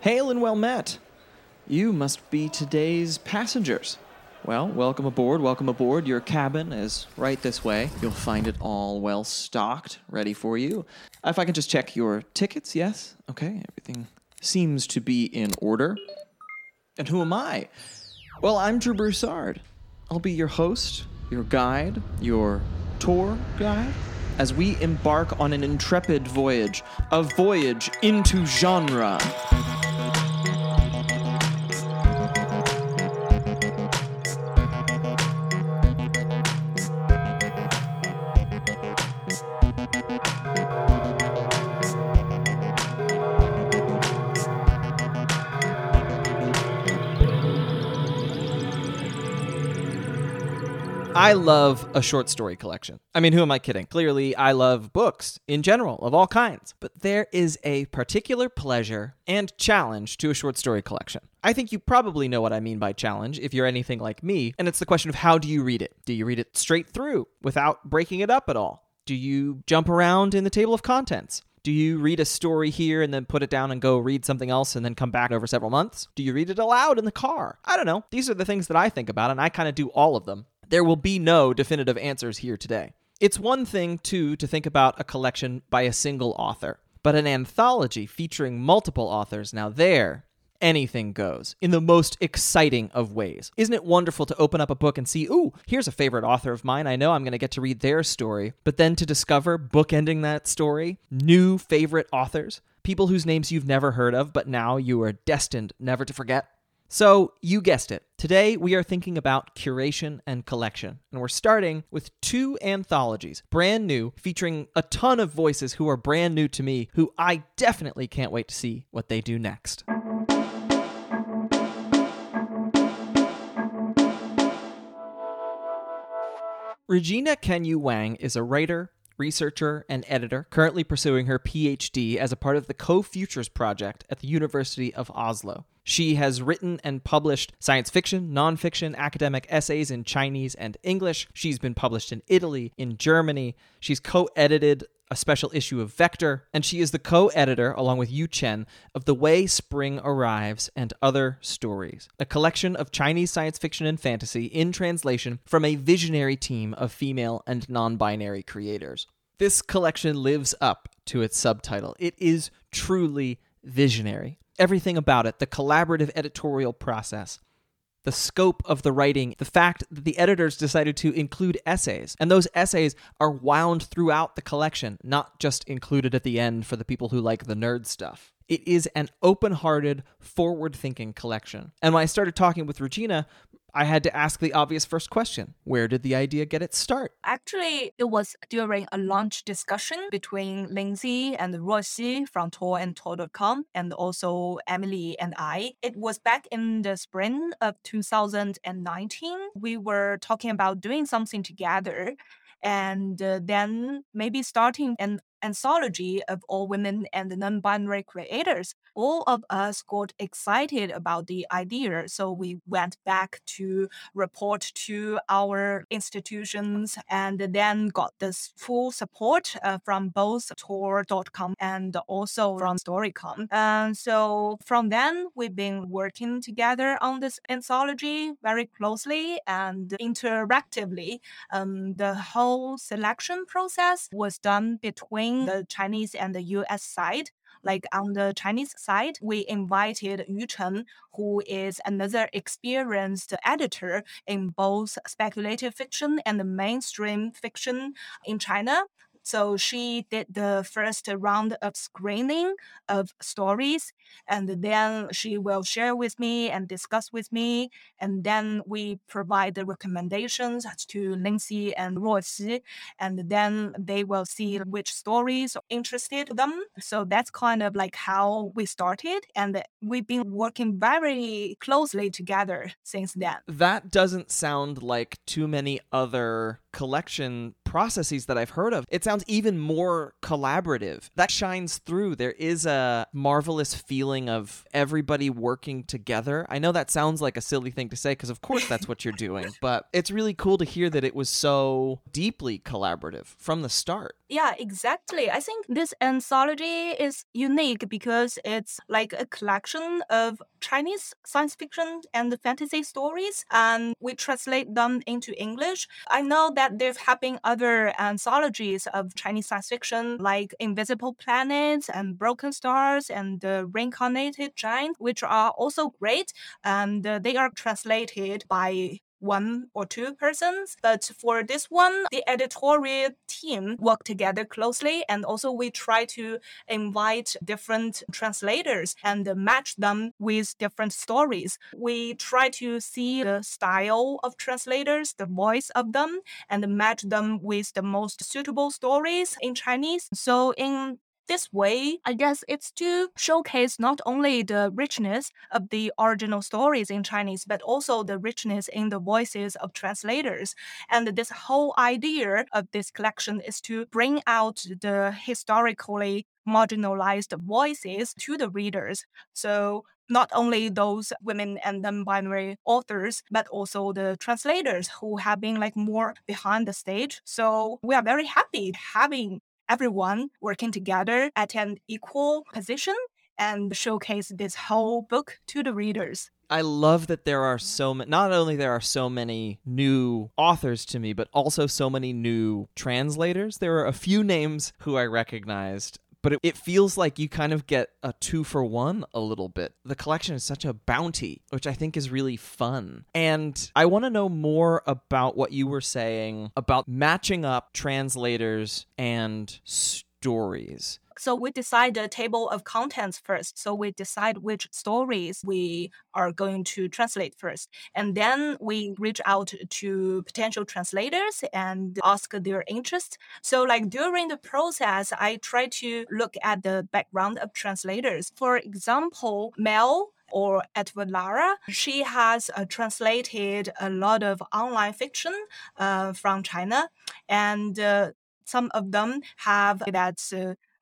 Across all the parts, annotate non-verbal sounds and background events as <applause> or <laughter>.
Hail and well met. You must be today's passengers. Well, welcome aboard, welcome aboard. Your cabin is right this way. You'll find it all well stocked, ready for you. If I can just check your tickets, yes? Okay, everything seems to be in order. And who am I? Well, I'm Drew Broussard. I'll be your host, your guide, your tour guide, as we embark on an intrepid voyage, a voyage into genre. I love a short story collection. I mean, who am I kidding? Clearly, I love books in general of all kinds. But there is a particular pleasure and challenge to a short story collection. I think you probably know what I mean by challenge if you're anything like me, and it's the question of how do you read it? Do you read it straight through without breaking it up at all? Do you jump around in the table of contents? Do you read a story here and then put it down and go read something else and then come back over several months? Do you read it aloud in the car? I don't know. These are the things that I think about, and I kind of do all of them. There will be no definitive answers here today. It's one thing, too, to think about a collection by a single author, but an anthology featuring multiple authors, now there, anything goes in the most exciting of ways. Isn't it wonderful to open up a book and see, ooh, here's a favorite author of mine. I know I'm going to get to read their story, but then to discover, bookending that story, new favorite authors, people whose names you've never heard of, but now you are destined never to forget. So, you guessed it. Today, we are thinking about curation and collection. And we're starting with two anthologies, brand new, featuring a ton of voices who are brand new to me, who I definitely can't wait to see what they do next. Regina Kanyu Wang is a writer, researcher, and editor currently pursuing her PhD as a part of the Co Futures Project at the University of Oslo. She has written and published science fiction, nonfiction, academic essays in Chinese and English. She's been published in Italy, in Germany. She's co edited a special issue of Vector, and she is the co editor, along with Yu Chen, of The Way Spring Arrives and Other Stories, a collection of Chinese science fiction and fantasy in translation from a visionary team of female and non binary creators. This collection lives up to its subtitle. It is truly visionary. Everything about it, the collaborative editorial process, the scope of the writing, the fact that the editors decided to include essays, and those essays are wound throughout the collection, not just included at the end for the people who like the nerd stuff. It is an open hearted, forward thinking collection. And when I started talking with Regina, I had to ask the obvious first question Where did the idea get its start? Actually, it was during a launch discussion between Lindsay and Ruoxi from Tor and Tor.com, and also Emily and I. It was back in the spring of 2019. We were talking about doing something together and uh, then maybe starting an anthology of all women and non binary creators. All of us got excited about the idea. So we went back to report to our institutions and then got this full support uh, from both Tor.com and also from Storycom. And so from then, we've been working together on this anthology very closely and interactively. Um, the whole selection process was done between the Chinese and the US side. Like on the Chinese side, we invited Yu Chen, who is another experienced editor in both speculative fiction and mainstream fiction in China. So she did the first round of screening of stories, and then she will share with me and discuss with me. And then we provide the recommendations to Lindsay and Ruoxi, and then they will see which stories interested them. So that's kind of like how we started, and we've been working very closely together since then. That doesn't sound like too many other collection processes that I've heard of. It sounds sounds even more collaborative. That shines through. There is a marvelous feeling of everybody working together. I know that sounds like a silly thing to say because, of course, that's what you're doing, <laughs> but it's really cool to hear that it was so deeply collaborative from the start. Yeah, exactly. I think this anthology is unique because it's like a collection of Chinese science fiction and fantasy stories, and we translate them into English. I know that there have been other anthologies of Chinese science fiction, like Invisible Planets and Broken Stars and the Reincarnated Giant, which are also great, and uh, they are translated by one or two persons. But for this one, the editorial team work together closely. And also we try to invite different translators and match them with different stories. We try to see the style of translators, the voice of them, and match them with the most suitable stories in Chinese. So in this way, I guess it's to showcase not only the richness of the original stories in Chinese, but also the richness in the voices of translators. And this whole idea of this collection is to bring out the historically marginalized voices to the readers. So not only those women and non-binary authors, but also the translators who have been like more behind the stage. So we are very happy having everyone working together at an equal position and showcase this whole book to the readers. I love that there are so many, not only there are so many new authors to me, but also so many new translators. There are a few names who I recognized but it, it, feels like you kind of get a two for one a little bit. The collection is such a bounty, which I think is really fun. And I want to know more about what you were saying about matching up translators and stories. So we decide the table of contents first. So we decide which stories we are going to translate first. And then we reach out to potential translators and ask their interest. So like during the process, I try to look at the background of translators. For example, Mel or Edward Lara. She has uh, translated a lot of online fiction uh, from China, and uh, some of them have that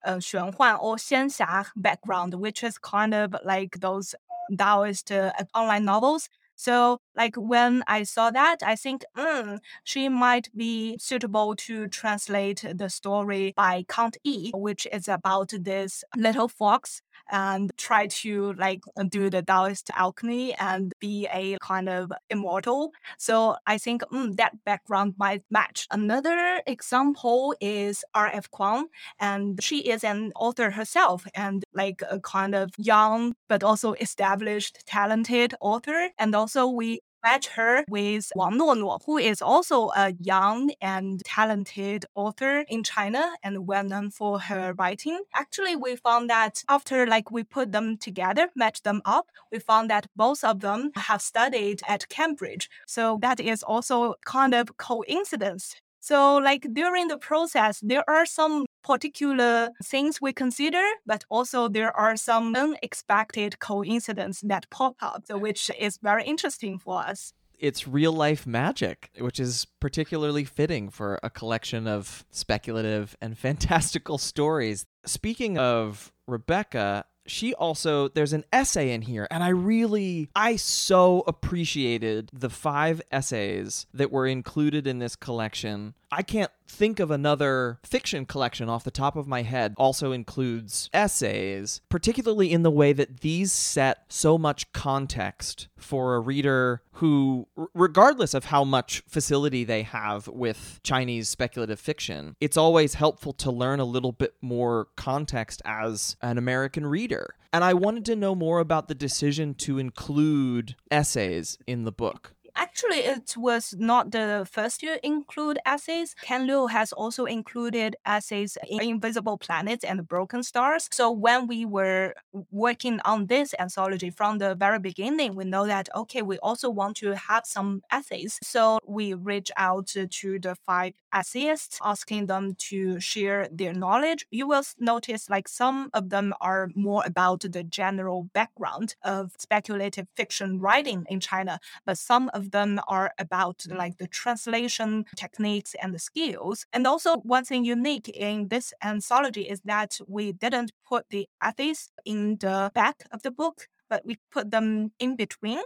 uh, uh, 玄幻 or 仙侠 background, which is kind of like those Taoist uh, online novels. So, like when I saw that, I think mm, she might be suitable to translate the story by Count E, which is about this little fox and try to like do the Taoist alchemy and be a kind of immortal. So I think mm, that background might match. Another example is R.F. Kuang, and she is an author herself and like a kind of young but also established, talented author. And also we match her with Wang Nuonuo, who is also a young and talented author in China and well known for her writing. Actually, we found that after like we put them together, match them up, we found that both of them have studied at Cambridge. So that is also kind of coincidence so, like during the process, there are some particular things we consider, but also there are some unexpected coincidences that pop up, which is very interesting for us. It's real life magic, which is particularly fitting for a collection of speculative and <laughs> fantastical stories. Speaking of Rebecca, she also there's an essay in here and i really i so appreciated the five essays that were included in this collection i can't think of another fiction collection off the top of my head also includes essays particularly in the way that these set so much context for a reader who regardless of how much facility they have with chinese speculative fiction it's always helpful to learn a little bit more context as an american reader and I wanted to know more about the decision to include essays in the book. Actually, it was not the first to include essays. Ken Liu has also included essays in Invisible Planets and Broken Stars. So when we were working on this anthology from the very beginning, we know that, okay, we also want to have some essays. So we reach out to, to the five essayists, asking them to share their knowledge. You will notice like some of them are more about the general background of speculative fiction writing in China, but some of them are about like the translation techniques and the skills. And also, one thing unique in this anthology is that we didn't put the essays in the back of the book, but we put them in between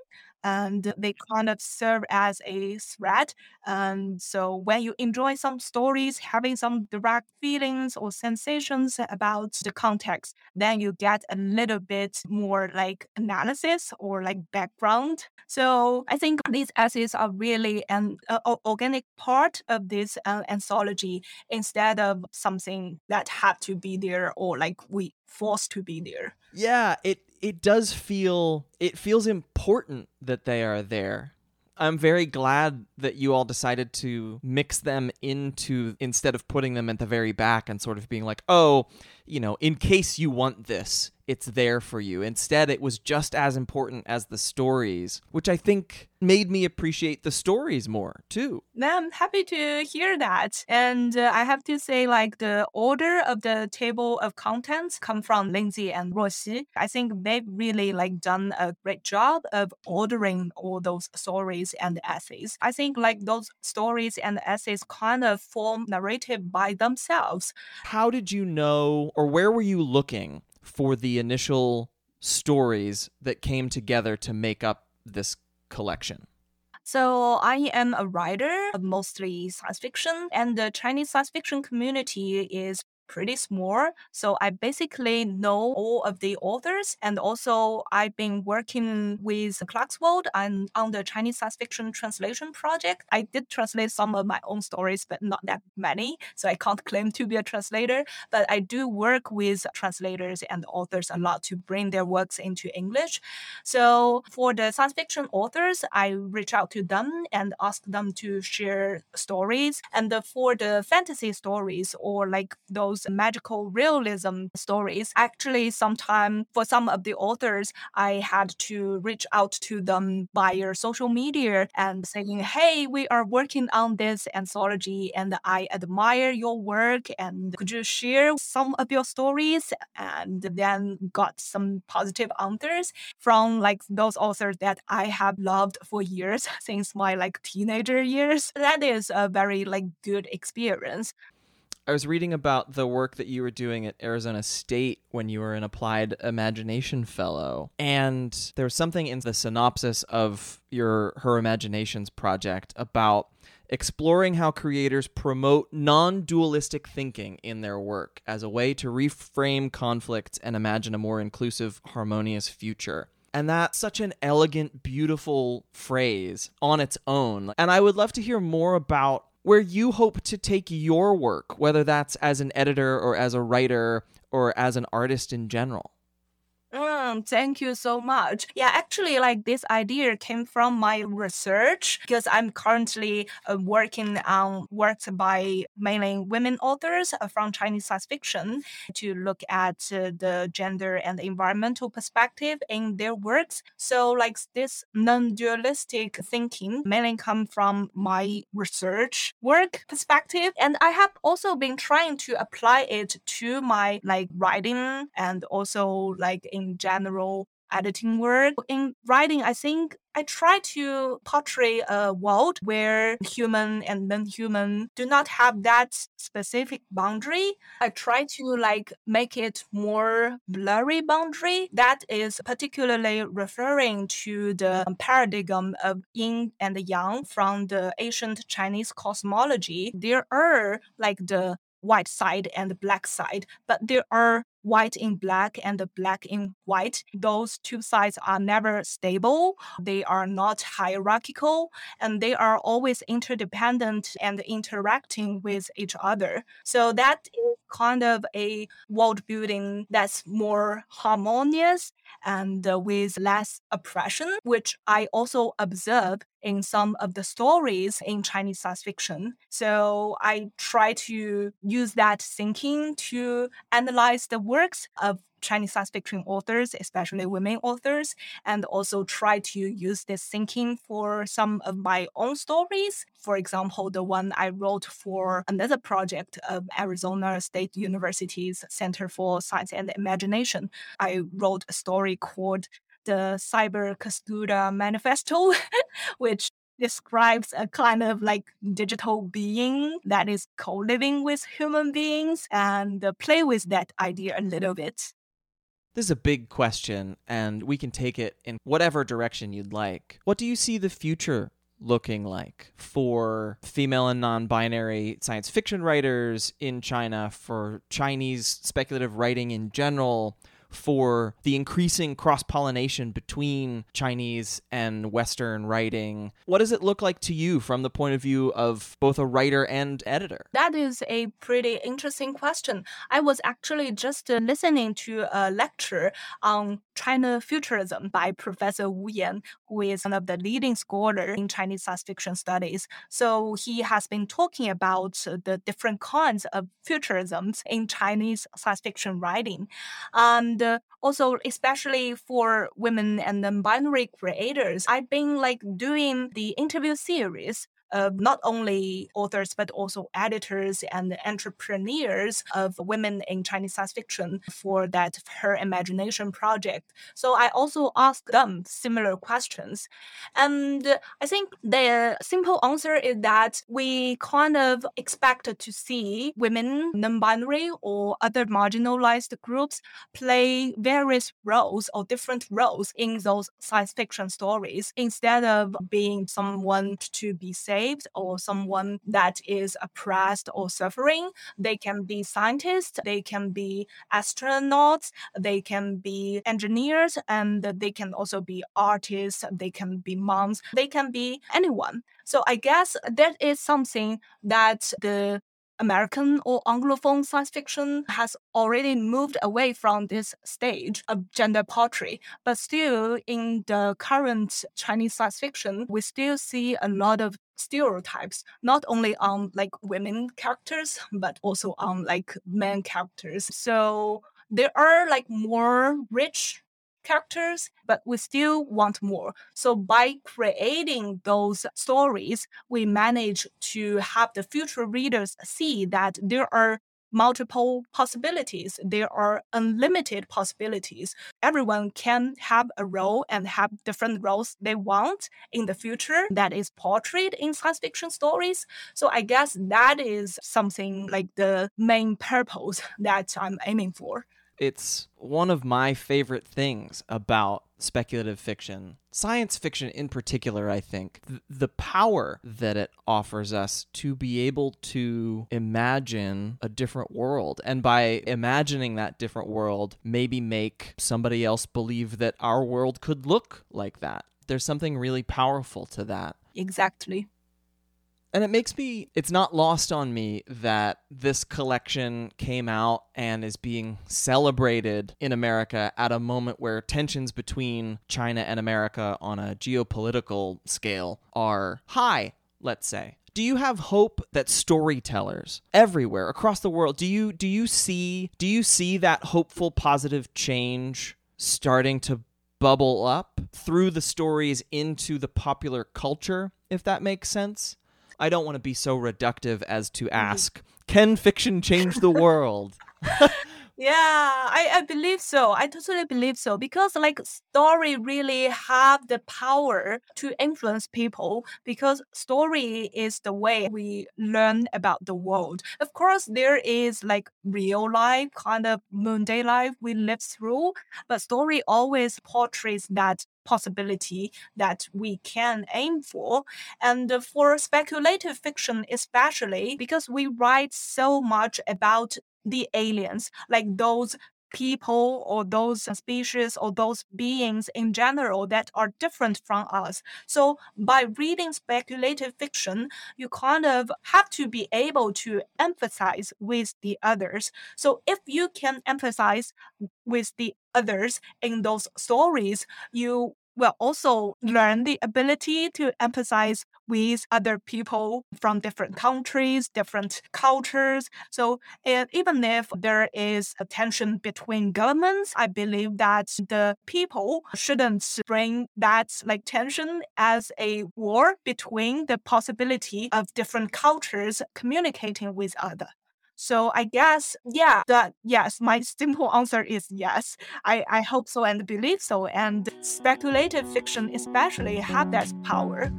and they kind of serve as a thread. And so when you enjoy some stories, having some direct feelings or sensations about the context, then you get a little bit more like analysis or like background. So I think these essays are really an uh, organic part of this uh, anthology instead of something that had to be there or like we forced to be there. Yeah, it it does feel it feels important that they are there. I'm very glad that you all decided to mix them into instead of putting them at the very back and sort of being like, "Oh, you know, in case you want this, it's there for you. Instead, it was just as important as the stories, which I think made me appreciate the stories more too. I'm happy to hear that. And uh, I have to say, like, the order of the table of contents come from Lindsay and Ruoxi. I think they've really, like, done a great job of ordering all those stories and essays. I think, like, those stories and essays kind of form narrative by themselves. How did you know, or where were you looking for the initial stories that came together to make up this collection? So I am a writer of mostly science fiction, and the Chinese science fiction community is pretty small. So I basically know all of the authors. And also, I've been working with Clarkesworld and on the Chinese science fiction translation project. I did translate some of my own stories, but not that many. So I can't <laughs> claim to be a translator. But I do work with translators and authors a lot to bring their works into English. So for the science fiction authors, I reach out to them and ask them to share stories. And for the fantasy stories or like those those magical realism stories, actually, sometimes for some of the authors, I had to reach out to them via social media and saying, hey, we are working on this anthology and I admire your work and could you share some of your stories? And then got some positive answers from like those authors that I have loved for years <laughs> since my like teenager years. That is a very like good experience. I was reading about the work that you were doing at Arizona State when you were an applied imagination fellow. And there was something in the synopsis of your Her Imaginations project about exploring how creators promote non dualistic thinking in their work as a way to reframe conflicts and imagine a more inclusive, harmonious future. And that's such an elegant, beautiful phrase on its own. And I would love to hear more about where you hope to take your work, whether that's as an editor or as a writer or as an artist in general. Mm, thank you so much. Yeah, actually, like this idea came from my research because I'm currently uh, working on works by mainly women authors uh, from Chinese science fiction to look at uh, the gender and environmental perspective in their works. So, like this non-dualistic thinking mainly come from my research work perspective, and I have also been trying to apply it to my like writing and also like in in general editing work. In writing, I think I try to portray a world where human and non-human do not have that specific boundary. I try to like make it more blurry boundary that is particularly referring to the paradigm of yin and yang from the ancient Chinese cosmology. There are like the white side and the black side, but there are white in black and the black in white. Those two sides are never stable. They are not hierarchical and they are always interdependent and interacting with each other. So that is kind of a world building that's more harmonious and uh, with less oppression, which I also observe in some of the stories in Chinese science fiction. So I try to use that thinking to analyze the works of Chinese science fiction authors, especially women authors, and also try to use this thinking for some of my own stories. For example, the one I wrote for another project of Arizona State University's Center for Science and Imagination. I wrote a story called the Cyber Castuda Manifesto, <laughs> which describes a kind of like digital being that is co-living with human beings and play with that idea a little bit. This is a big question, and we can take it in whatever direction you'd like. What do you see the future looking like for female and non binary science fiction writers in China, for Chinese speculative writing in general? For the increasing cross pollination between Chinese and Western writing. What does it look like to you from the point of view of both a writer and editor? That is a pretty interesting question. I was actually just uh, listening to a lecture on China Futurism by Professor Wu Yan, who is one of the leading scholars in Chinese science fiction studies. So he has been talking about the different kinds of futurisms in Chinese science fiction writing. And uh, also, especially for women and non-binary creators, I've been like doing the interview series not only authors but also editors and entrepreneurs of women in Chinese science fiction for that Her Imagination project. So I also asked them similar questions. And I think the simple answer is that we kind of expect to see women, non binary, or other marginalized groups play various roles or different roles in those science fiction stories instead of being someone to be saved or someone that is oppressed or suffering. They can be scientists, they can be astronauts, they can be engineers, and they can also be artists, they can be moms, they can be anyone. So I guess that is something that the American or Anglophone science fiction has already moved away from this stage of gender portrait. But still, in the current Chinese science fiction, we still see a lot of stereotypes, not only on like women characters, but also on like men characters. So there are like more rich characters, but we still want more. So by creating those stories, we manage to have the future readers see that there are multiple possibilities. There are unlimited possibilities. Everyone can have a role and have different roles they want in the future that is portrayed in science fiction stories. So I guess that is something like the main purpose <laughs> that I'm aiming for. It's one of my favorite things about speculative fiction, science fiction in particular, I think. Th- the power that it offers us to be able to imagine a different world. And by imagining that different world, maybe make somebody else believe that our world could look like that. There's something really powerful to that. Exactly. And it makes me, it's not lost on me that this collection came out and is being celebrated in America at a moment where tensions between China and America on a geopolitical scale are high, let's say. Do you have hope that storytellers everywhere across the world do you do you see do you see that hopeful positive change starting to bubble up through the stories into the popular culture if that makes sense? I don't want to be so reductive as to mm-hmm. ask, can fiction change the world? <laughs> Yeah, I, I believe so. I totally believe so because like story really have the power to influence people because story is the way we learn about the world. Of course, there is like real life kind of mundane life we live through, but story always portrays that possibility that we can aim for. And uh, for speculative fiction, especially because we write so much about the aliens, like those people or those species or those beings in general that are different from us. So by reading speculative fiction, you kind of have to be able to empathize with the others. So if you can empathize with the others in those stories, you will also learn the ability to empathize with other people from different countries, different cultures. So even if there is a tension between governments, I believe that the people shouldn't bring that like tension as a war between the possibility of different cultures communicating with other. So I guess, yeah, that yes, my <laughs> simple answer is yes. I, I hope so and believe so. And speculative fiction especially have that power.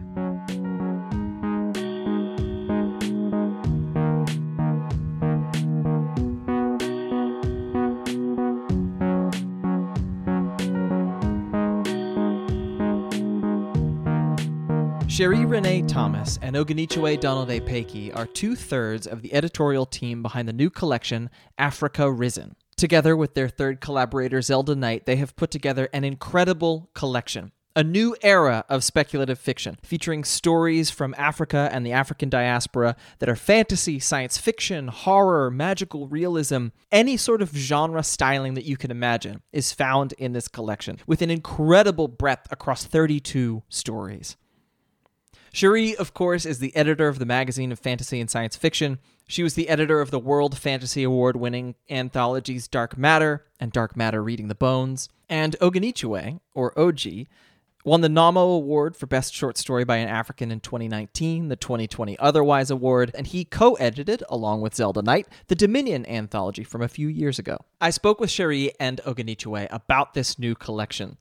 Sheree Renée Thomas and Oghenechovwe Donald Ekpeki are two thirds of the editorial team behind the new collection, Africa Risen. Together with their third collaborator, Zelda Knight, they have put together an incredible collection. A new era of speculative fiction, featuring stories from Africa and the African diaspora that are fantasy, science fiction, horror, magical realism, any sort of genre styling that you can imagine is found in this collection, with an incredible breadth across 32 stories. Sheree, of course, is the editor of the magazine of fantasy and science fiction. She was the editor of the World Fantasy Award winning anthologies Dark Matter and Dark Matter Reading the Bones. And Oghenechovwe, or OG, won the Nommo Award for Best Short Story by an African in 2019, the 2020 Otherwise Award, and he co edited, along with Zelda Knight, the Dominion anthology from a few years ago. I spoke with Sheree and Oghenechovwe about this new collection,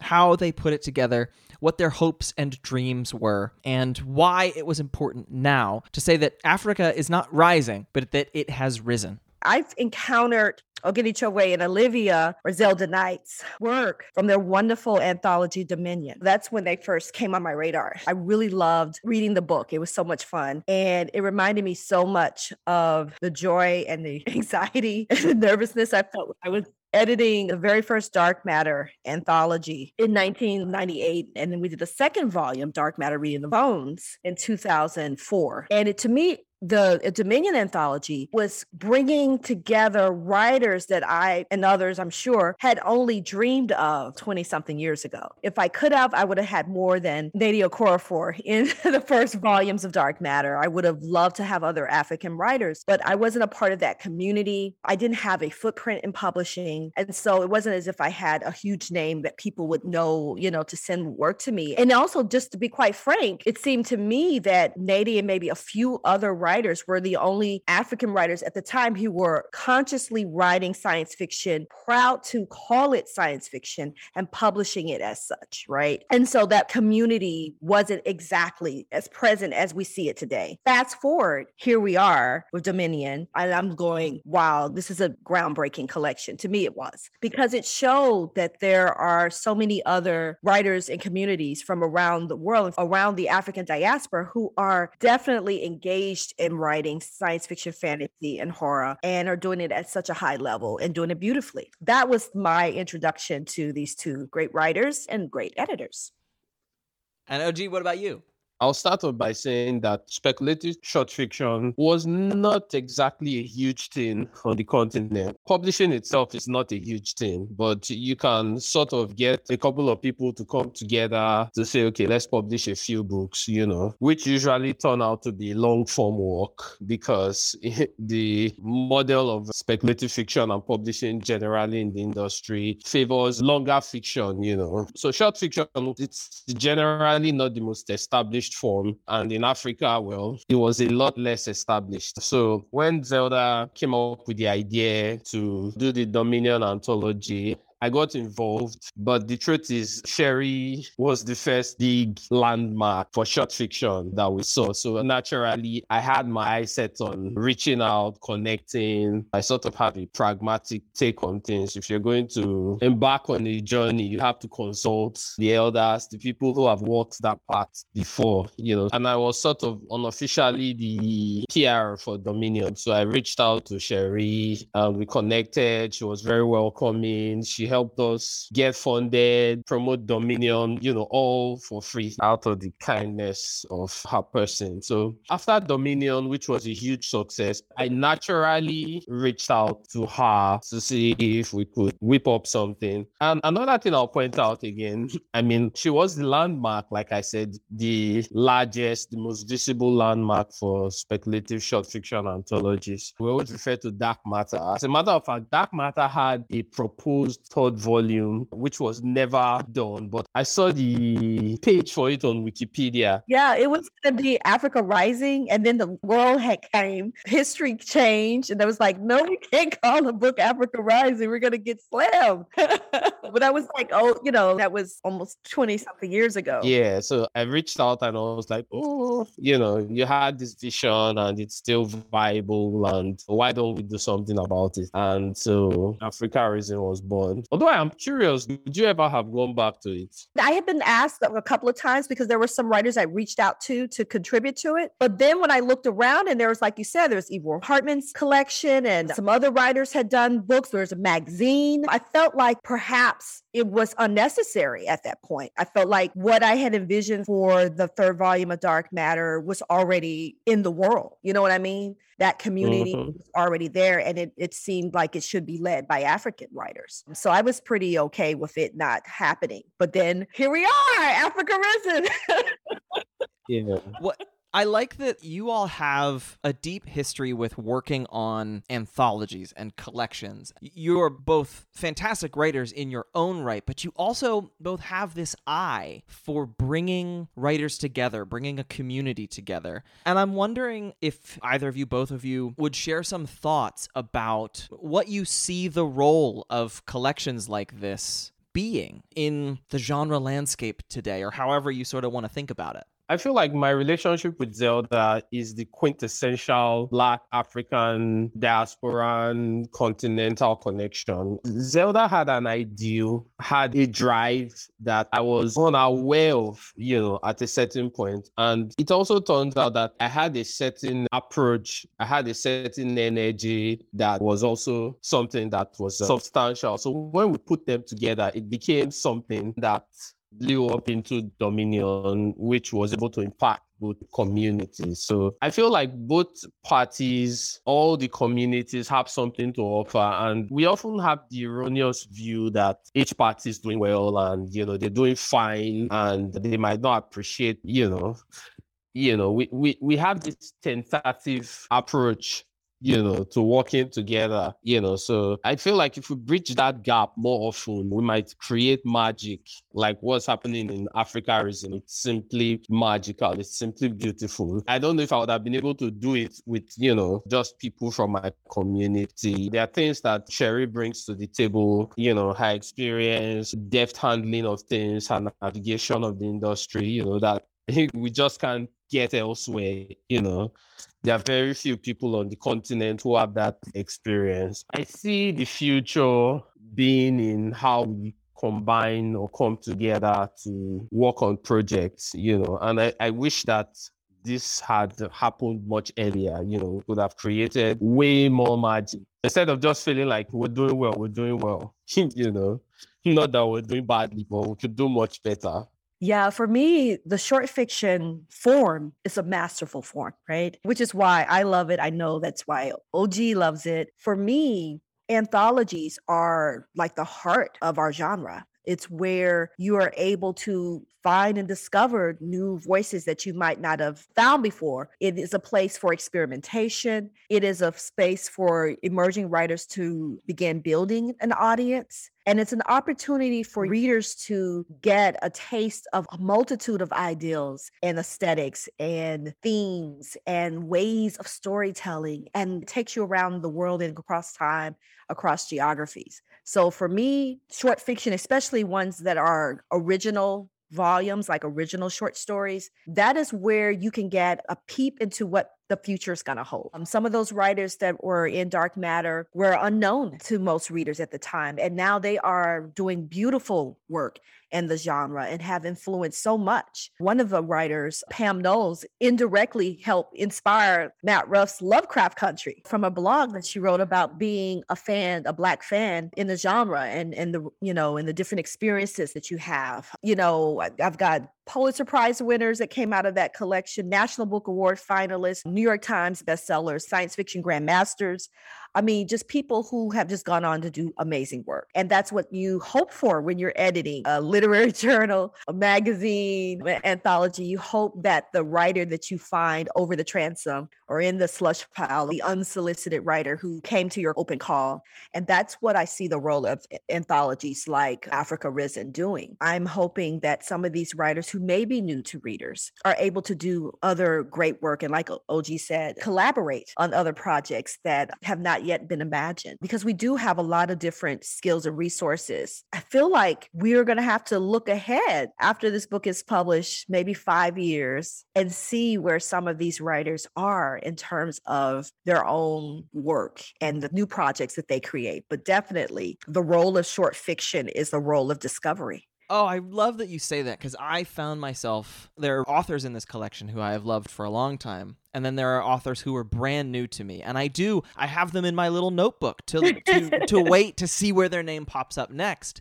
how they put it together, what their hopes and dreams were, and why it was important now to say that Africa is not rising, but that it has risen. I've encountered Oghenechovwe and Olivia or Zelda Knight's work from their wonderful anthology Dominion. That's when they first came on my radar. I really loved reading the book. It was so much fun. And it reminded me so much of the joy and the <laughs> anxiety and the nervousness I felt I was editing the very first Dark Matter anthology in 1998. And then we did the second volume, Dark Matter Reading the Bones, in 2004. And it to me, the uh, Dominion anthology was bringing together writers that I and others, I'm sure, had only dreamed of 20 something years ago. If I could have, I would have had more than Nnedi Okorafor in <laughs> the first volumes of Dark Matter. I would have loved to have other African writers, but I wasn't a part of that community. I didn't have a footprint in publishing. And so it wasn't as if I had a huge name that people would know, you know, to send work to me. And also, just to be quite frank, it seemed to me that Nnedi and maybe a few other writers writers were the only African writers at the time who were consciously writing science fiction, proud to call it science fiction and publishing it as such, right? And so that community wasn't exactly as present as we see it today. Fast forward, here we are with Dominion, and I'm going, wow, this is a groundbreaking collection. To me, it was because it showed that there are so many other writers and communities from around the world, around the African diaspora, who are definitely engaged in writing science fiction, fantasy, and horror, and are doing it at such a high level and doing it beautifully. That was my introduction to these two great writers and great editors. And OG, what about you? I'll start off by saying that speculative short fiction was not exactly a huge thing on the continent. Publishing itself is not a huge thing, but you can sort of get a couple of people to come together to say, okay, let's publish a few books, you know, which usually turn out to be long form work because <laughs> the model of speculative fiction and publishing generally in the industry favors longer fiction, you know. So short fiction, it's generally not the most established established form. And in Africa, well, it was a lot less established. So when Zelda came up with the idea to do the Dominion anthology, I got involved, but the truth is, Sheree was the first big landmark for short fiction that we saw. So naturally, I had my eyes set on reaching out, connecting. I sort of have a pragmatic take on things. If you're going to embark on a journey, you have to consult the elders, the people who have walked that path before, you know. And I was sort of unofficially the PR for Dominion. So I reached out to Sheree and we connected. She was very welcoming. She helped us get funded, promote Dominion, you know, all for free out of the kindness of her person. So after Dominion, which was a huge success, I naturally reached out to her to see if we could whip up something. And another thing I'll point out again, <laughs> I mean, she was the landmark, like I said, the largest, the most visible landmark for speculative short fiction anthologies. We always refer to Dark Matter. As a matter of fact, Dark Matter had a proposed third volume, which was never done. But I saw the page for it on Wikipedia. Yeah, it was going to be Africa Rising, and then the world had came, history changed, and there was like, no, we can't call the book Africa Rising. We're going to get slammed. <laughs> but that was like, oh, you know, that was almost 20 something years ago. Yeah. So I reached out and I was like, oh, you know, you had this vision and it's still viable. And why don't we do something about it? And so Africa Rising was born. Although I am curious, would you ever have gone back to it? I had been asked a couple of times because there were some writers I reached out to to contribute to it. But then when I looked around and there was, like you said, there was Ivor Hartmann's collection and some other writers had done books. There was a magazine. I felt like perhaps it was unnecessary at that point. I felt like what I had envisioned for the third volume of Dark Matter was already in the world. You know what I mean? That community mm-hmm. was already there, and it, it seemed like it should be led by African writers. So I was pretty okay with it not happening. But then here we are, Africa Risen. yeah. What I like that you all have a deep history with working on anthologies and collections. You're both fantastic writers in your own right, but you also both have this eye for bringing writers together, bringing a community together. And I'm wondering if either of you, both of you, would share some thoughts about what you see the role of collections like this being in the genre landscape today, or however you sort of want to think about it. I feel like my relationship with Zelda is the quintessential Black African diasporan continental connection. Zelda had an ideal, had a drive that I was unaware of, you know, at a certain point. And it also turns out that I had a certain approach, I had a certain energy that was also something that was substantial. So when we put them together, it became something that blew up into Dominion, which was able to impact both communities. So I feel like both parties, all the communities have something to offer. And we often have the erroneous view that each party is doing well and, you know, they're doing fine and they might not appreciate, you know, you know, we, we, we have this tentative approach you know, to working together, you know. So I feel like if we bridge that gap more often, we might create magic like what's happening in Africa Risen. It's simply magical. It's simply beautiful. I don't know if I would have been able to do it with, you know, just people from my community. There are things that Sheree brings to the table, you know, her experience, deft handling of things, and navigation of the industry, you know, that <laughs> we just can't get elsewhere, you know. There are very few people on the continent who have that experience. I see the future being in how we combine or come together to work on projects, you know, and I, I wish that this had happened much earlier, you know, could have created way more magic instead of just feeling like we're doing well, we're doing well, <laughs> you know, not that we're doing badly, but we could do much better. Yeah, for me, the short fiction form is a masterful form, right? Which is why I love it. I know that's why OG loves it. For me, anthologies are like the heart of our genre. It's where you are able to find and discover new voices that you might not have found before. It is a place for experimentation. It is a space for emerging writers to begin building an audience. And it's an opportunity for readers to get a taste of a multitude of ideals and aesthetics and themes and ways of storytelling and takes you around the world and across time, across geographies. So for me, short fiction, especially ones that are original volumes, like original short stories, that is where you can get a peep into what the future is going to hold. Um, some of those writers that were in Dark Matter were unknown to most readers at the time, and now they are doing beautiful work in the genre and have influenced so much. One of the writers, Pam Noles, indirectly helped inspire Matt Ruff's Lovecraft Country from a blog that she wrote about being a fan, a black fan in the genre and and the you know and the different experiences that you have. You know, I've got Pulitzer Prize winners that came out of that collection, National Book Award finalists, New York Times bestsellers, science fiction grandmasters. I mean, just people who have just gone on to do amazing work. And that's what you hope for when you're editing a literary <laughs> journal, a magazine, an anthology. You hope that the writer that you find over the transom or in the slush pile, the unsolicited writer who came to your open call. And that's what I see the role of anthologies like Africa Risen doing. I'm hoping that some of these writers who may be new to readers are able to do other great work. And like OG said, collaborate on other projects that have not yet been imagined because we do have a lot of different skills and resources. I feel like we're going to have to look ahead after this book is published, maybe five years, and see where some of these writers are in terms of their own work and the new projects that they create. But definitely, the role of short fiction is the role of discovery. Oh, I love that you say that because I found myself, there are authors in this collection who I have loved for a long time. And then there are authors who are brand new to me. And I do, I have them in my little notebook to, to, to <laughs> wait to see where their name pops up next.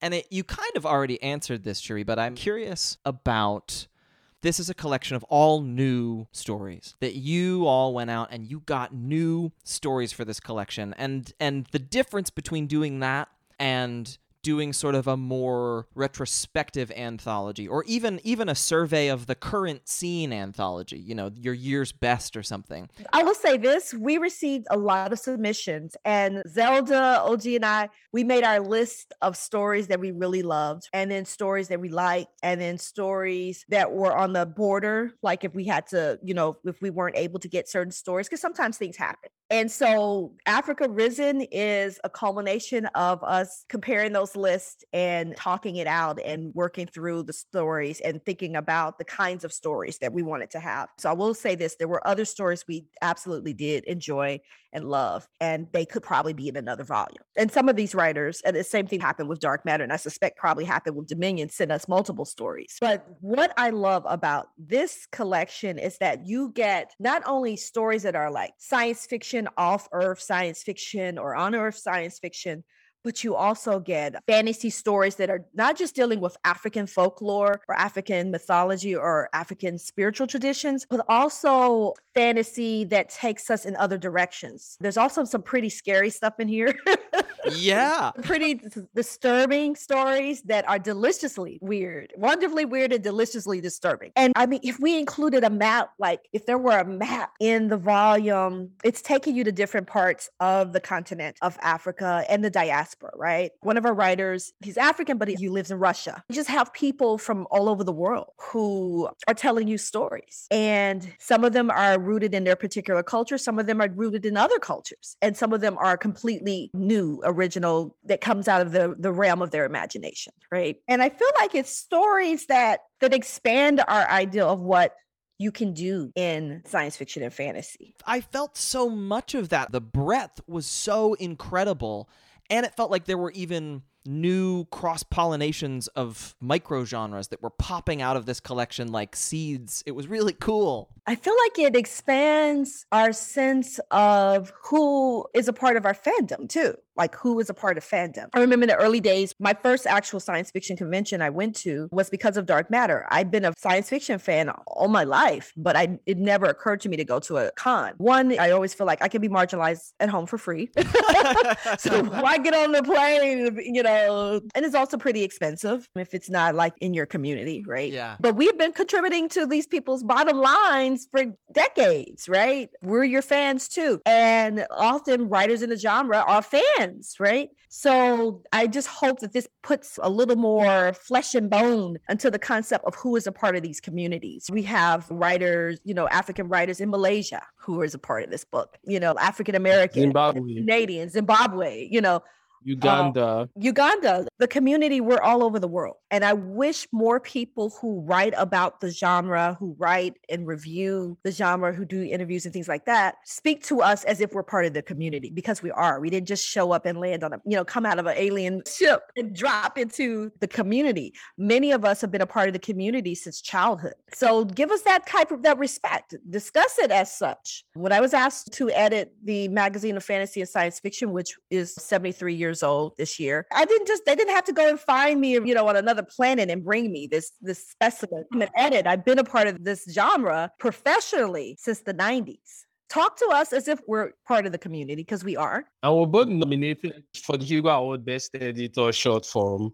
And it, you kind of already answered this, Sheree, but I'm curious about this is a collection of all new stories that you all went out and you got new stories for this collection and and the difference between doing that and doing sort of a more retrospective anthology or even even a survey of the current scene anthology you know your year's best or something. I will say this we received a lot of submissions and zelda og and i we made our list of stories that we really loved and then stories that we liked and then stories that were on the border like if we had to you know if we weren't able to get certain stories because sometimes things happen and so Africa Risen is a culmination of us comparing those lists and talking it out and working through the stories and thinking about the kinds of stories that we wanted to have. So I will say this there were other stories we absolutely did enjoy and love, and they could probably be in another volume. And some of these writers, and the same thing happened with Dark Matter, and I suspect probably happened with Dominion, sent us multiple stories. But what I love about this collection is that you get not only stories that are like science fiction, off earth science fiction, or on earth science fiction, but you also get fantasy stories that are not just dealing with African folklore or African mythology or African spiritual traditions, but also fantasy that takes us in other directions. There's also some pretty scary stuff in here. <laughs> yeah. pretty disturbing stories that are deliciously weird, wonderfully weird and deliciously disturbing. And I mean, if we included a map, like if there were a map in the volume, it's taking you to different parts of the continent of Africa and the diaspora, right? One of our writers, he's African, but he lives in Russia. You just have people from all over the world who are telling you stories. And some of them are rooted in their particular culture, some of them are rooted in other cultures, and some of them are completely new original that comes out of the the realm of their imagination, right? And I feel like it's stories that that expand our idea of what you can do in science fiction and fantasy. I felt so much of that. The breadth was so incredible and it felt like there were even new cross pollinations of micro genres that were popping out of this collection like seeds. It was really cool. I feel like it expands our sense of who is a part of our fandom too like who was a part of fandom. I remember in the early days, my first actual science fiction convention I went to was because of Dark Matter. I've been a science fiction fan all my life, but I it never occurred to me to go to a con. One, I always feel like I can be marginalized at home for free. <laughs> <laughs> so why get on the plane, you know? And it's also pretty expensive if it's not like in your community, right? Yeah. But we've been contributing to these people's bottom lines for decades, right? We're your fans too. And often writers in the genre are fans friends, right? So I just hope that this puts a little more flesh and bone into the concept of who is a part of these communities. We have writers, you know, African writers in Malaysia who is a part of this book, you know, African American, Zimbabwe. Canadian, Zimbabwe, you know, Uganda. Uh, Uganda, the community, we're all over the world. And I wish more people who write about the genre, who write and review the genre, who do interviews and things like that, speak to us as if we're part of the community because we are. We didn't just show up and land on a, you know, come out of an alien ship and drop into the community. Many of us have been a part of the community since childhood. So give us that type of that respect. Discuss it as such. When I was asked to edit the magazine of fantasy and science fiction, which is 73 years years old this year. I didn't just they didn't have to go and find me, you know, on another planet and bring me this this specimen. I'm an edit. I've been a part of this genre professionally since the 90s. Talk to us as if we're part of the community because we are. And we're both nominated for the Hugo Award Best Editor short form.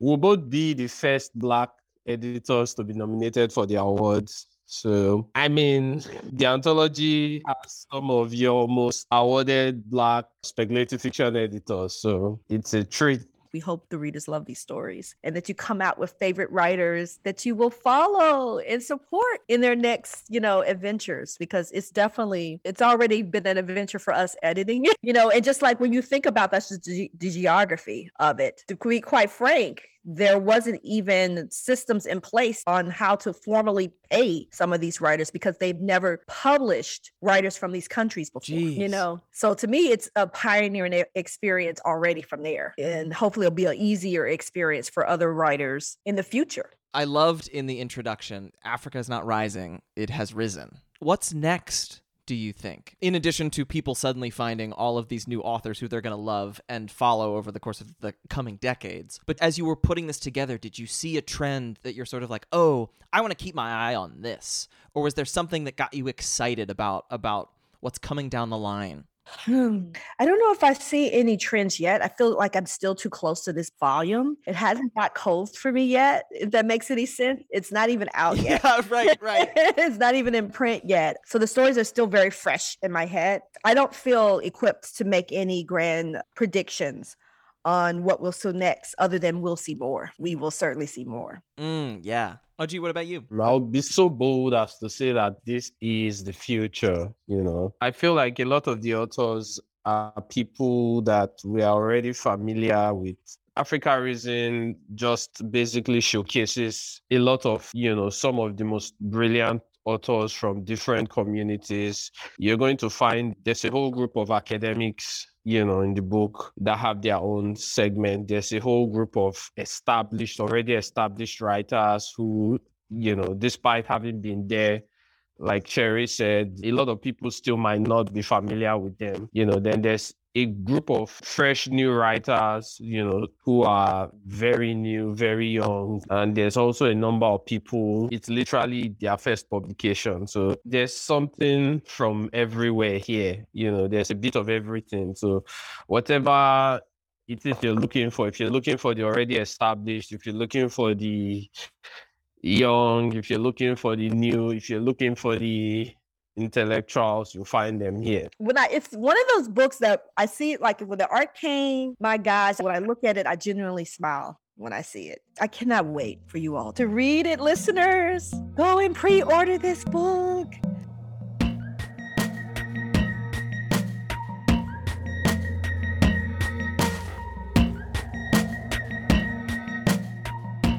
We'll both be the first Black editors to be nominated for the awards. So, I mean, the anthology ah. has some of your most awarded Black speculative fiction editors. So, it's a treat We hope the readers love these stories and that you come out with favorite writers that you will follow and support in their next, you know, adventures because it's definitely it's already been an adventure for us editing it, <laughs> you know, and just like when you think about that's just the, the geography of it. To be quite frank, there wasn't even systems in place on how to formally pay some of these writers because they've never published writers from these countries before Jeez. you know so to me it's a pioneering experience already from there and hopefully it'll be an easier experience for other writers in the future I loved in the introduction Africa is not rising, it has risen. What's next? Do you think? In addition to people suddenly finding all of these new authors who they're going to love and follow over the course of the coming decades. But as you were putting this together, did you see a trend that you're sort of like, "Oh, I want to keep my eye on this." Or was there something that got you excited about about what's coming down the line? Hmm. I don't know if I see any trends yet. I feel like I'm still too close to this volume. It hasn't got cold for me yet, if that makes any sense. It's not even out yet. <laughs> Yeah, right, right. <laughs> it's not even in print yet. So the stories are still very fresh in my head. I don't feel equipped to make any grand predictions on what we'll see next, other than we'll see more. We will certainly see more. Mm, yeah. OG, what about you? I'll be so bold as to say that this is the future. You know, I feel like a lot of the authors are people that we are already familiar with. Africa Risen just basically showcases a lot of, you know, some of the most brilliant authors from different communities. You're going to find there's a whole group of academics you know, in the book that have their own segment. There's a whole group of established, already established writers who, you know, despite having been there, like Sheree said, a lot of people still might not be familiar with them. You know, then there's a group of fresh new writers, you know, who are very new, very young. And there's also a number of people, it's literally their first publication. So there's something from everywhere here. You know, there's a bit of everything. So whatever it is you're looking for, if you're looking for the already established, if you're looking for the young, if you're looking for the new, if you're looking for the intellectuals, you'll find them here. When I, it's one of those books that I see, like when the art came, my gosh, when I look at it, I genuinely smile when I see it. I cannot wait for you all to read it, listeners. Go and pre order this book.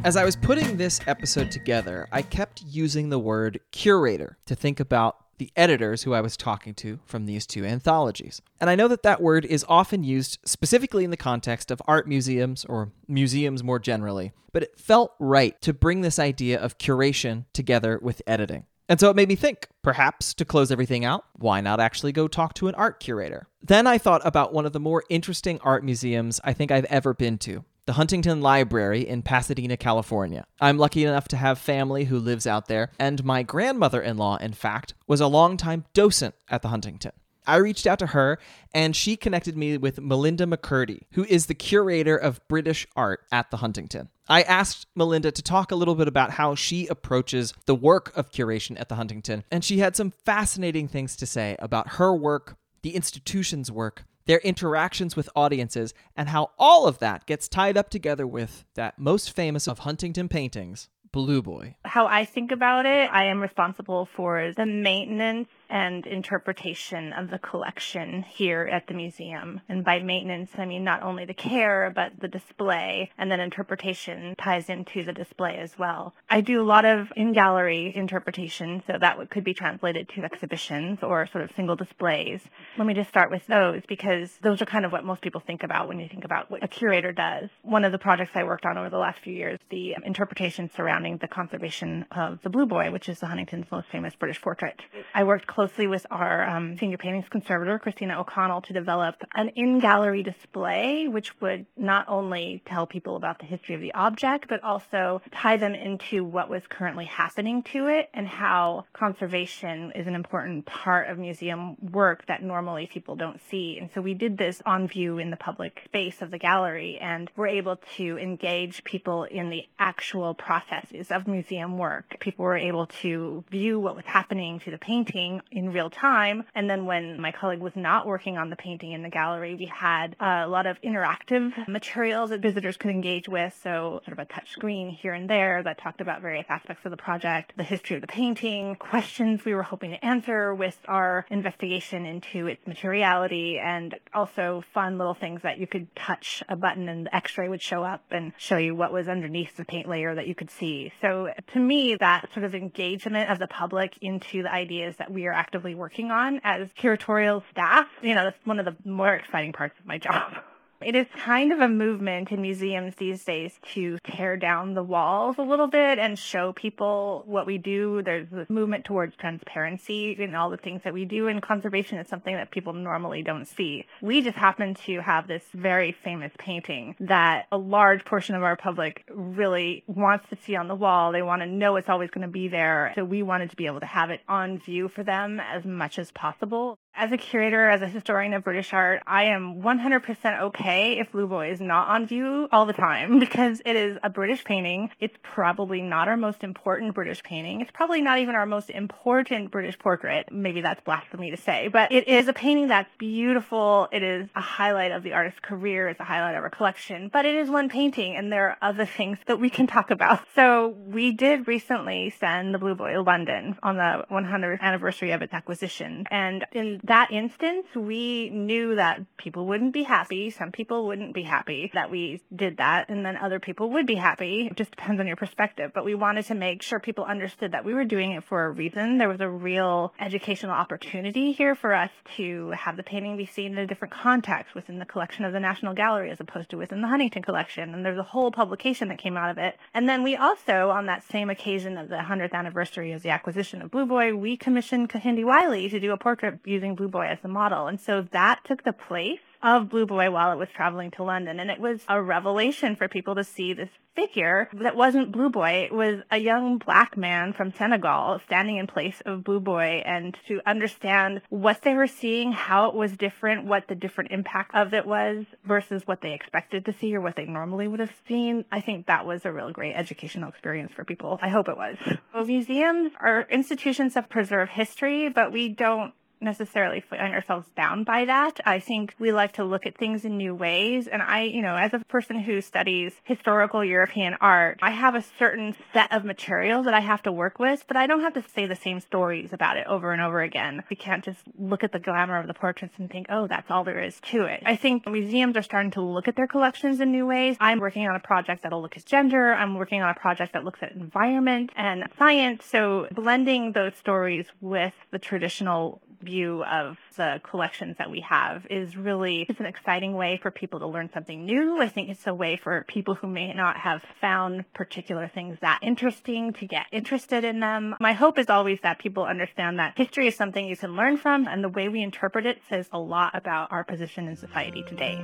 As I was putting this episode together, I kept using the word curator to think about the editors who I was talking to from these two anthologies. And I know that that word is often used specifically in the context of art museums or museums more generally, but it felt right to bring this idea of curation together with editing. And so it made me think, perhaps to close everything out, why not actually go talk to an art curator? Then I thought about one of the more interesting art museums I think I've ever been to, the Huntington Library in Pasadena, California. I'm lucky enough to have family who lives out there, and my grandmother in law, in fact, was a longtime docent at the Huntington. I reached out to her, and she connected me with Melinda McCurdy, who is the curator of British art at the Huntington. I asked Melinda to talk a little bit about how she approaches the work of curation at the Huntington, and she had some fascinating things to say about her work, the institution's work, their interactions with audiences, and how all of that gets tied up together with that most famous of Huntington paintings, Blue Boy. How I think about it, I am responsible for the maintenance and interpretation of the collection here at the museum. And by maintenance, I mean not only the care, but the display, and then interpretation ties into the display as well. I do a lot of in gallery interpretation, so that could be translated to exhibitions or sort of single displays. Let me just start with those because those are kind of what most people think about when you think about what a curator does. One of the projects I worked on over the last few years, the interpretation surrounding the conservation of the Blue Boy, which is the Huntington's most famous British portrait. I worked with our um, senior paintings conservator, Christina O'Connell, to develop an in gallery display, which would not only tell people about the history of the object, but also tie them into what was currently happening to it and how conservation is an important part of museum work that normally people don't see. And so we did this on view in the public space of the gallery and were able to engage people in the actual processes of museum work. People were able to view what was happening to the painting in real time. And then when my colleague was not working on the painting in the gallery, we had a lot of interactive materials that visitors could engage with. So sort of a touch screen here and there that talked about various aspects of the project, the history of the painting, questions we were hoping to answer with our investigation into its materiality, and also fun little things that you could touch a button and the x-ray would show up and show you what was underneath the paint layer that you could see. So to me, that sort of engagement of the public into the ideas that we are actively working on as curatorial staff, you know, that's one of the more exciting parts of my job. It is kind of a movement in museums these days to tear down the walls a little bit and show people what we do. There's this movement towards transparency in all the things that we do, and conservation is something that people normally don't see. We just happen to have this very famous painting that a large portion of our public really wants to see on the wall. They want to know it's always going to be there. So we wanted to be able to have it on view for them as much as possible. As a curator, as a historian of British art, I am 100% okay if Blue Boy is not on view all the time <laughs> because it is a British painting. It's probably not our most important British painting. It's probably not even our most important British portrait. Maybe that's blasphemy to say, but it is a painting that's beautiful. It is a highlight of the artist's career. It's a highlight of our collection, but it is one painting and there are other things that we can talk about. <laughs> So we did recently send the Blue Boy to London on the 100th anniversary of its acquisition. And in that instance, we knew that people wouldn't be happy. Some people wouldn't be happy that we did that. And then other people would be happy. It just depends on your perspective. But we wanted to make sure people understood that we were doing it for a reason. There was a real educational opportunity here for us to have the painting be seen in a different context within the collection of the National Gallery as opposed to within the Huntington collection. And there's a whole publication that came out of it. And then we also, on that same occasion of the 100th anniversary of the acquisition of Blue Boy, we commissioned Kehinde Wiley to do a portrait using Blue Boy as the model. And so that took the place of Blue Boy while it was traveling to London. And it was a revelation for people to see this figure that wasn't Blue Boy. It was a young black man from Senegal standing in place of Blue Boy and to understand what they were seeing, how it was different, what the different impact of it was versus what they expected to see or what they normally would have seen. I think that was a real great educational experience for people. I hope it was. Well, museums are institutions that preserve history, but we don't necessarily find ourselves bound by that. I think we like to look at things in new ways. And I, you know, as a person who studies historical European art, I have a certain set of materials that I have to work with, but I don't have to say the same stories about it over and over again. We can't just look at the glamour of the portraits and think, oh, that's all there is to it. I think museums are starting to look at their collections in new ways. I'm working on a project that'll look at gender. I'm working on a project that looks at environment and science. So blending those stories with the traditional view of the collections that we have is really it's an exciting way for people to learn something new. I think it's a way for people who may not have found particular things that interesting to get interested in them. My hope is always that people understand that history is something you can learn from and the way we interpret it says a lot about our position in society today.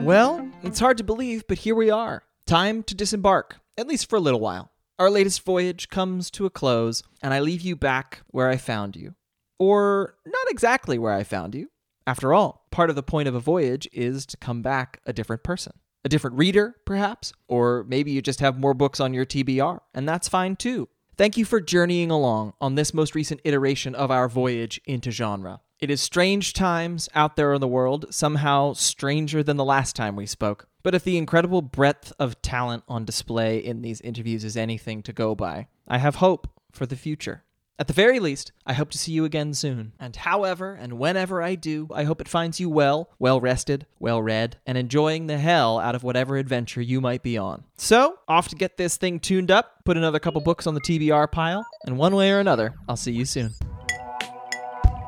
Well, it's hard to believe, but here we are. Time to disembark, at least for a little while. Our latest voyage comes to a close, and I leave you back where I found you. Or not exactly where I found you. After all, part of the point of a voyage is to come back a different person. A different reader, perhaps, or maybe you just have more books on your TBR, and that's fine too. Thank you for journeying along on this most recent iteration of our voyage into genre. It is strange times out there in the world, somehow stranger than the last time we spoke. But if the incredible breadth of talent on display in these interviews is anything to go by, I have hope for the future. At the very least, I hope to see you again soon. And however and whenever I do, I hope it finds you well, well rested, well read, and enjoying the hell out of whatever adventure you might be on. So, off to get this thing tuned up, put another couple books on the TBR pile, and one way or another, I'll see you soon.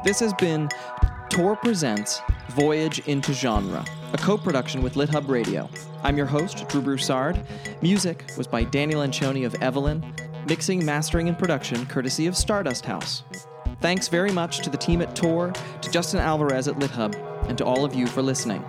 This has been Tor Presents Voyage into Genre, a co production with LitHub Radio. I'm your host, Drew Broussard. Music was by Dani Lencioni of Evelyn, mixing, mastering, and production courtesy of Stardust House. Thanks very much to the team at Tor, to Justin Alvarez at LitHub, and to all of you for listening.